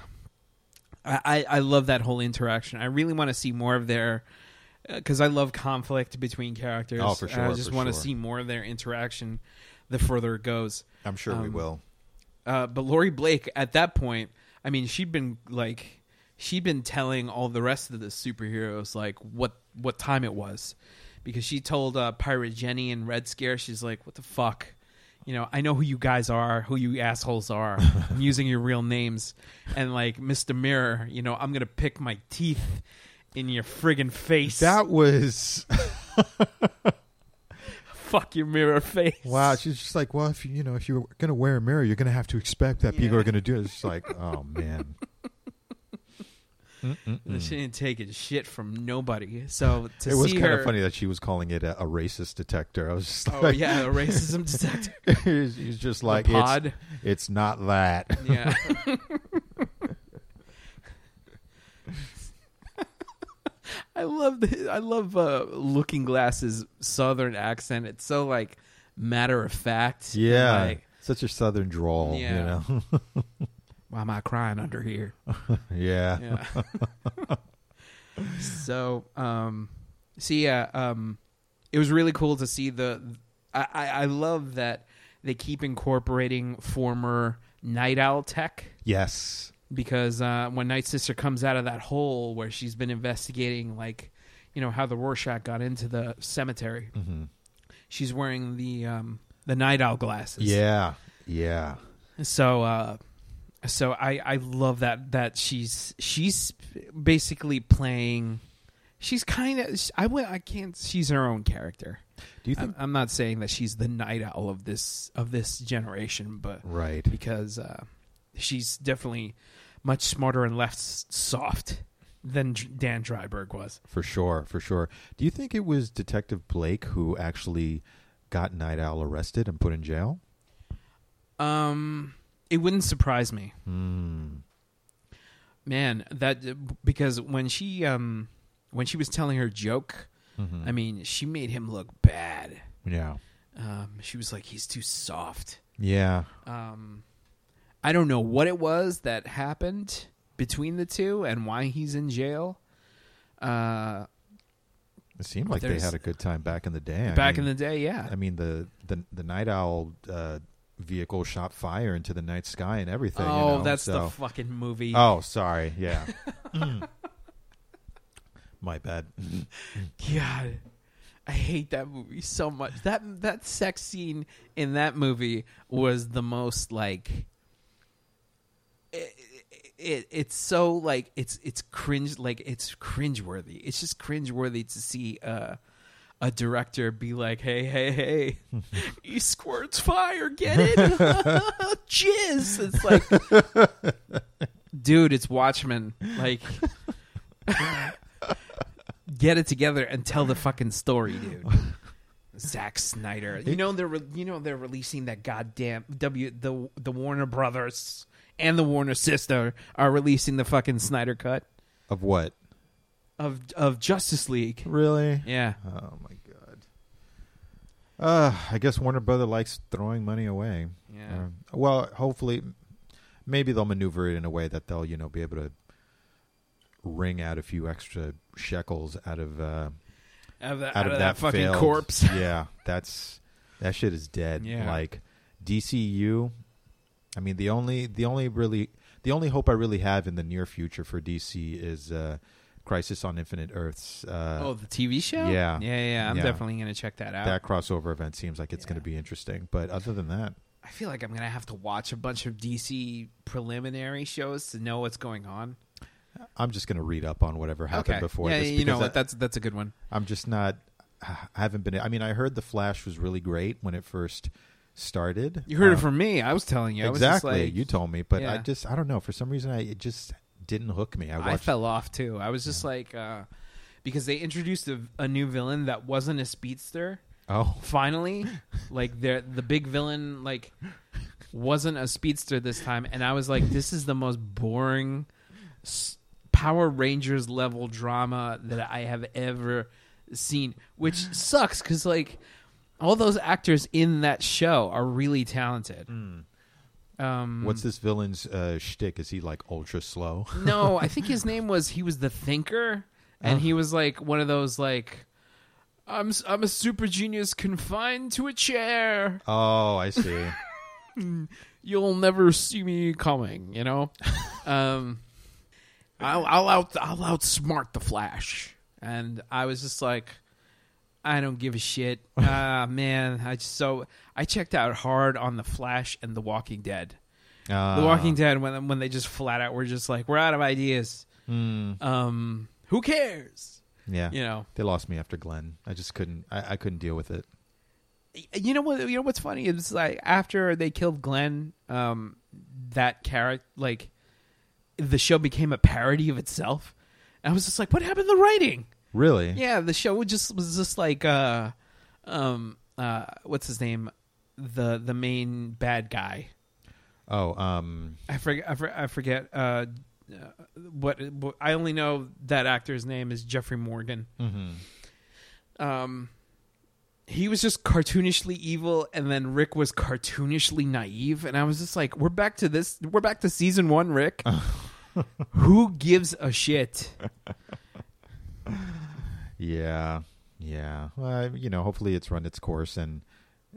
I, I love that whole interaction. I really want to see more of their, because I love conflict between characters. Oh, for sure, I just want to sure. see more of their interaction. The further it goes. I'm sure we Um, will. Uh, but Laurie Blake, at that point, I mean, she'd been like, she'd been telling all the rest of the superheroes like what what time it was, because she told uh, Pirate Jenny and Red Scare, she's like, "What the fuck." You know, I know who you guys are, who you assholes are. I'm using your real names. And like Mr. Mirror, you know, I'm gonna pick my teeth in your friggin' face. That was fuck your mirror face. wow. She's just like, well, if you you know if you're gonna wear a mirror, you're gonna have to expect that people Yeah. are gonna do it. It's just like, oh man. Mm-mm-mm. She didn't take a shit from nobody. So to It was kind her, of funny that she was calling it a, a racist detector. I was just Oh like, yeah, a racism detector. he's, he's just like, it's, pod. it's not that. Yeah. I love the I love uh, Looking Glass's southern accent. It's so like matter of fact. Yeah, Like, such a southern drawl. Yeah. You know. Why am I crying under here? yeah. Yeah. so, um, so yeah, um, it was really cool to see the. I, I, I love that they keep incorporating former Night Owl tech Yes. because uh, when Night Sister comes out of that hole where she's been investigating, like, you know, how the Rorschach got into the cemetery, hmm she's wearing the um, the Night Owl glasses. Yeah. Yeah. So uh so I I love that that she's she's basically playing she's kind of I would I can't she's her own character. Do you think? I'm, I'm not saying that she's the night owl of this of this generation, but right. because uh she's definitely much smarter and less soft than Dan Dreiberg was. For sure. For sure. Do you think it was Detective Blake who actually got Night Owl arrested and put in jail? Um it wouldn't surprise me. Hmm. Man, that because when she um when she was telling her joke, Mhm. I mean, she made him look bad. Yeah. Um, she was like, he's too soft. Yeah. Um, I don't know what it was that happened between the two and why he's in jail. Uh, It seemed like they had a good time back in the day. I back mean- in the day, yeah. I mean the the the night owl uh, vehicle shot fire into the night sky and everything. you oh, know, that's so- the fucking movie. Oh, sorry. Yeah. My bad. God, I hate that movie so much. That that sex scene in that movie was the most like. It, it it's so like it's it's cringe like it's cringeworthy. It's just cringeworthy to see uh, a director be like, "Hey, hey, hey, he squirts fire, get it? Jizz!" It's like, dude, it's Watchmen. Like, Get it together and tell the fucking story, dude. Zack Snyder. You know they're re- you know they're releasing that goddamn W the the Warner Brothers and the Warner sister are releasing the fucking Snyder cut Of what? Of of Justice League. Really? Yeah. Oh my god. Uh, I guess Warner Brother likes throwing money away. Yeah. Uh, well, hopefully, maybe they'll maneuver it in a way that they'll, you know, be able to wring out a few extra shekels out of uh, Out of, that, out, of that, fucking failed- corpse. yeah, that's that shit is dead. Yeah. Like DCU. I mean, the only the only really the only hope I really have in the near future for DC is uh, Crisis on Infinite Earths. Uh, oh, the TV show. yeah. yeah, yeah. I'm Yeah. definitely gonna check that out. that crossover event seems like it's Yeah. going to be interesting. But other than that, I feel like I'm gonna have to watch a bunch of DC preliminary shows to know what's going on. I'm just going to read up on whatever happened okay. before yeah, this. you know what? That's that's a good one. I'm just not. I haven't been. I mean, I heard the Flash was really great when it first started. You heard it Um, from me. I was telling you. I was just exactly. like- you told me, but I just I don't know. For some reason, I it just didn't hook me. I I, fell off too. I was just like, uh, because they introduced a, a new villain that wasn't a speedster. oh, Finally, like the the big villain like wasn't a speedster this time, and I was like, this is the most boring s- Power Rangers level drama that I have ever seen, which sucks because like all those actors in that show are really talented. Um, what's this villain's uh, shtick? Is he like ultra slow? no, I think his name was he was the thinker, and he was like one of those like, I'm s- I'm a super genius confined to a chair. Oh, I see. You'll never see me coming. You know, um, I'll I'll out I'll outsmart the Flash, and I was just like. I don't give a shit. Ah man, I just so I checked out hard on the Flash and The Walking Dead. Uh, The Walking Dead when when they just flat out were just like we're out of ideas. mm, Um, who cares? yeah, You know. they lost me after Glenn. I just couldn't. I, I couldn't deal with it. You know what? You know what's funny? It's like after they killed Glenn, um, that character like the show became a parody of itself. And I was just like, what happened to the writing? Really? Yeah, the show just was just like uh, um, uh, what's his name? The the main bad guy. Oh, um, I forget. I, for, I forget. Uh, uh, what, what? I only know that actor's name is Jeffrey Morgan. mhm. um he was just cartoonishly evil and then rick was cartoonishly naive and i was just like we're back to this we're back to season one rick who gives a shit Yeah, yeah. Well, you know, hopefully it's run its course and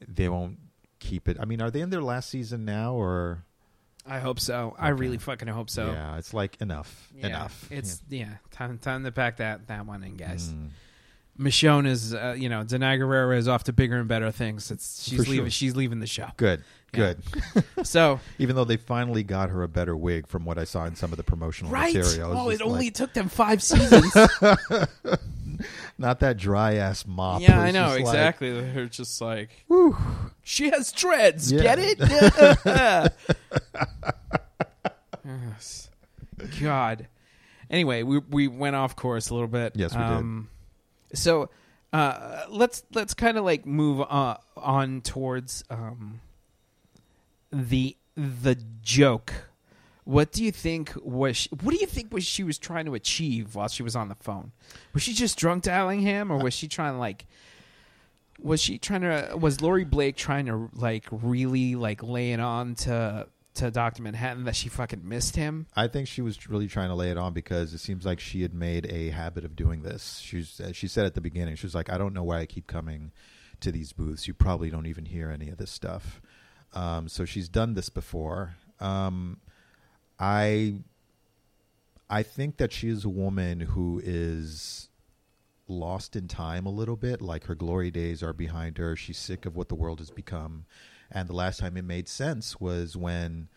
they won't keep it. I mean, are they in their last season now or? i hope so i really fucking hope so yeah, it's like enough, Yeah, enough. it's yeah. time time to pack that that one in guys Mm. michonne is uh, you know Danai Gurira is off to bigger and better things it's she's For leaving she's leaving the show Good, Yeah. good. so Even though they finally got her a better wig from what I saw in some of the promotional right material. oh it just only took them five seasons not that dry ass mop. Yeah, I know just like, exactly. They're just like, whew. she has dreads. Yeah. Get it? Yes. God. Anyway, we we went off course a little bit. Yes, we did. um, did. So uh, let's let's kind of like move uh, on towards um, the the joke. What do you think was she, what do you think was she was trying to achieve while she was on the phone? Was she just drunk dialing him, or was she trying to like? Was she trying to? Was Laurie Blake trying to like really like lay it on to to Doctor Manhattan that she fucking missed him? I think she was really trying to lay it on because it seems like she had made a habit of doing this. She's she said at the beginning, she was like, "I don't know why I keep coming to these booths. You probably don't even hear any of this stuff." Um, so she's done this before. Um, I I think that she is a woman who is lost in time a little bit. Like her glory days are behind her. She's sick of what the world has become. And the last time it made sense was when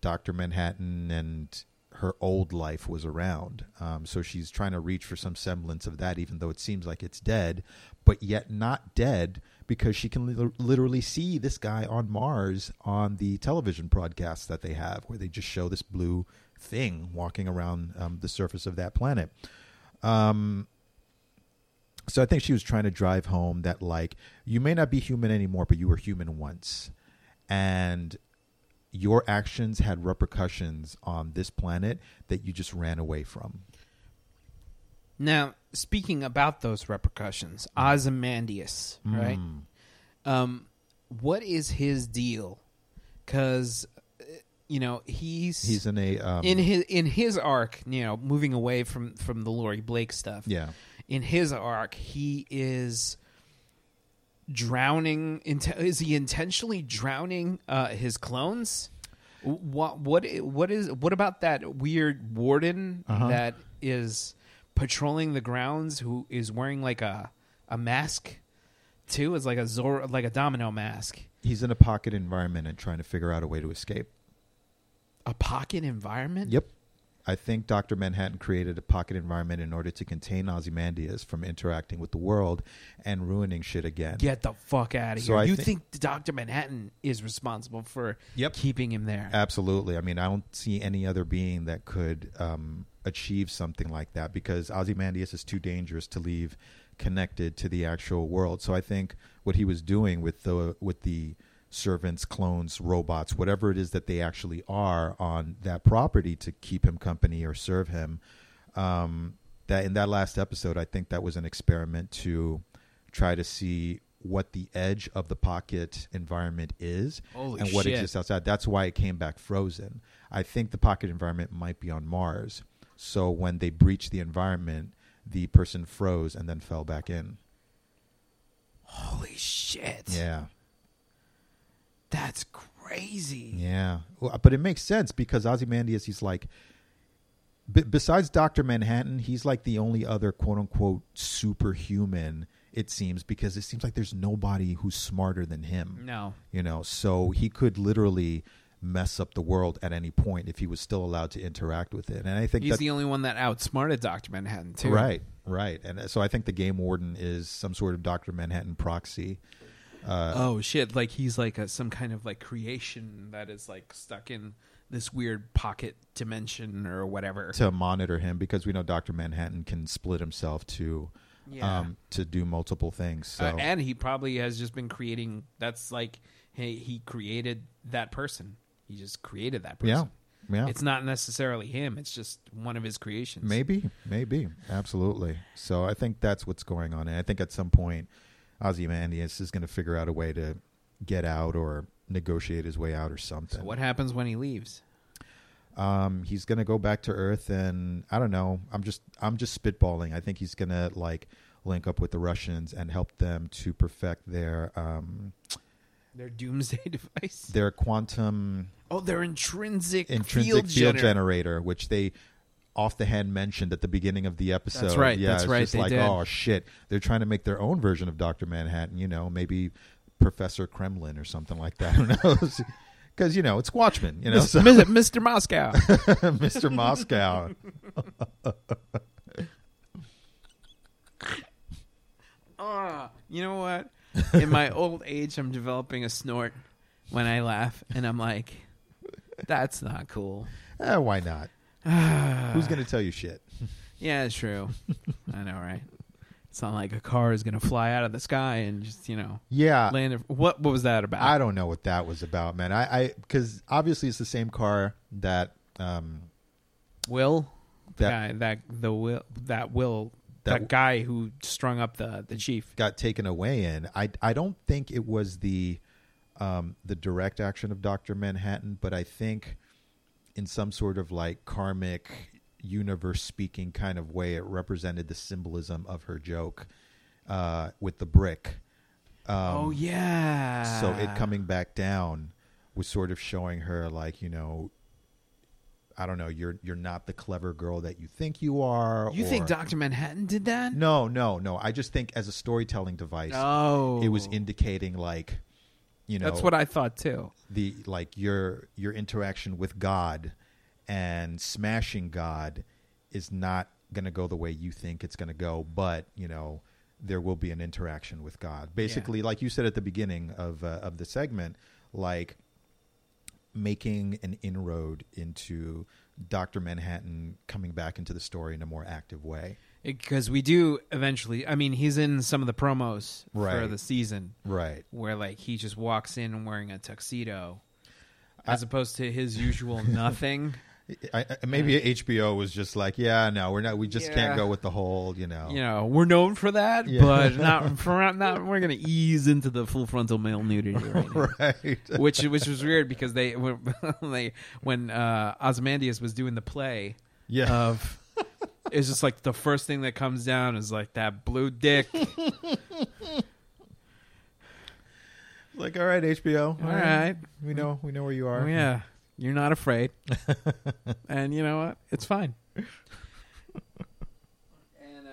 Dr. Manhattan and her old life was around. Um, so she's trying to reach for some semblance of that, even though it seems like it's dead, but yet not dead because she can li- literally see this guy on Mars on the television broadcasts that they have, where they just show this blue thing walking around um, the surface of that planet. Um, so I think she was trying to drive home that like you may not be human anymore, but you were human once, and your actions had repercussions on this planet that you just ran away from. Now, speaking about those repercussions, Ozymandias, right? Mm. Um, what is his deal? Because you know he's He's in a um, in his in his arc. You know, moving away from from the Laurie Blake stuff. yeah. In his arc, he is drowning. Is he intentionally drowning uh, his clones? What what what is what about that weird warden Uh-huh. that is patrolling the grounds who is wearing like a a mask too? It's like a Zor like a domino mask. He's in a pocket environment and trying to figure out a way to escape. A pocket environment. Yep. I think Dr. Manhattan created a pocket environment in order to contain Ozymandias from interacting with the world and ruining shit again. Get the fuck out of So here! I you thi- think Doctor Manhattan is responsible for Yep. keeping him there? Absolutely. I mean, I don't see any other being that could um, achieve something like that because Ozymandias is too dangerous to leave connected to the actual world. So I think what he was doing with the with the servants, clones, robots, whatever it is that they actually are on that property to keep him company or serve him. Um, that in that last episode, I think that was an experiment to try to see what the edge of the pocket environment is Holy and what shit. exists outside. That's why it came back frozen. I think the pocket environment might be on Mars. So when they breached the environment, the person froze and then fell back in. Holy shit! Yeah. That's crazy. Yeah, well, but it makes sense because Ozymandias, he's like, b- besides Doctor Manhattan, he's like the only other quote unquote superhuman. It seems because it seems like there's nobody who's smarter than him. No. You know, so he could literally mess up the world at any point if he was still allowed to interact with it. And I think He's that the only one that outsmarted Doctor Manhattan too. right, right. And so I think the game warden is some sort of Doctor Manhattan proxy. Uh, Oh shit! Like he's like a, some kind of like creation that is like stuck in this weird pocket dimension or whatever. to monitor him because we know Doctor Manhattan can split himself to Yeah. um, to do multiple things. So Uh, and he probably has just been creating. That's like, hey, he created that person. He just created that person. yeah, yeah, It's not necessarily him. It's just one of his creations. maybe, maybe, absolutely. So I think that's what's going on, and I think at some point Ozymandias is going to figure out a way to get out or negotiate his way out or something. So what happens when he leaves? um, he's going to go back to Earth, and I don't know. I'm just I'm just spitballing. I think he's going to like link up with the Russians and help them to perfect their um, Their doomsday device. their quantum oh, their intrinsic, intrinsic field, field, gener- generator, which they off the hand mentioned at the beginning of the episode. That's right, Yeah, that's it's right, Just they like, did. oh shit, they're trying to make their own version of Doctor Manhattan. You know, maybe Professor Kremlin or something like that. Who knows? Because you know it's Watchmen. You know, so Mr. Moscow. Mr. Moscow. Ah, you know what? In my old age, I'm developing a snort when I laugh, and I'm like, "That's not cool." Eh, why not? Who's gonna tell you shit? Yeah, it's true. I know, right? It's not like a car is gonna fly out of the sky and just you know Yeah, land. What what was that about? I don't know what that was about, man. I, I, because obviously it's the same car that, um, Will That- guy that the will that will that, That- guy who strung up the the chief. got taken away in. I I don't think it was the um, the direct action of Doctor Manhattan, but I think in some sort of like karmic universe speaking kind of way, it represented the symbolism of her joke uh, with the brick. Um, oh yeah. So it coming back down was sort of showing her like you know. I don't know. You're you're not the clever girl that you think you are. You think Doctor Manhattan did that? No, no, no. I just think as a storytelling device, Oh, it was indicating like you know That's what I thought too. the like your your interaction with god and smashing god is not going to go the way you think it's going to go but you know there will be an interaction with god basically like you said at the beginning of uh, of the segment like making an inroad into Doctor Manhattan coming back into the story in a more active way. Because we do eventually. I mean, he's in some of the promos for the season Right. where like he just walks in wearing a tuxedo, as opposed to his usual nothing. I, I, maybe HBO was just like, yeah, no, we're not. We just Yeah. can't go with the whole, you know. You know, we're known for that, Yeah. but not for not. We're gonna ease into the full frontal male nudity right now. Right. which which was weird because they when they when uh, Ozymandias was doing the play Yeah. of it's just like the first thing that comes down is like that blue dick. like, all right, HBO. All right, We know. We know where you are. oh, yeah, you're not afraid, and you know what? It's fine.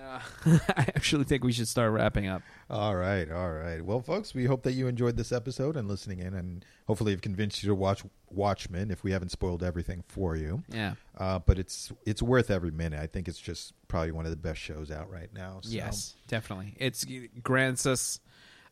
Uh, I actually think we should start wrapping up. All right, all right. Well, folks, we hope that you enjoyed this episode and listening in, and hopefully, have convinced you to watch Watchmen. If we haven't spoiled everything for you, Yeah. uh, but it's it's worth every minute. I think it's just probably one of the best shows out right now. So. Yes, definitely. It's it grants us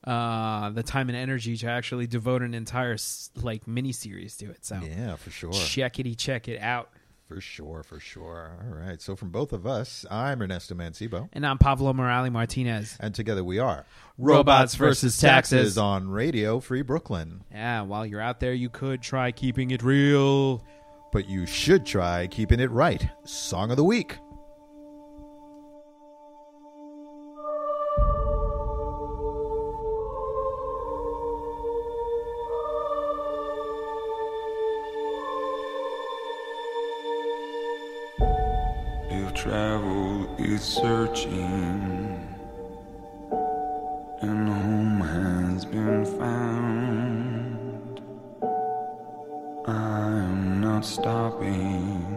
uh, the time and energy to actually devote an entire like mini series to it. So Yeah, for sure. checkity check it out. For sure, for sure. All right. So from both of us, I'm Ernesto Mancibo. And I'm Pablo Morales Martinez. And together we are Robots versus Taxes. on Radio Free Brooklyn. Yeah, while you're out there, you could try keeping it real. But you should try keeping it right. Song of the Week. Searching. And home has been found, I am not stopping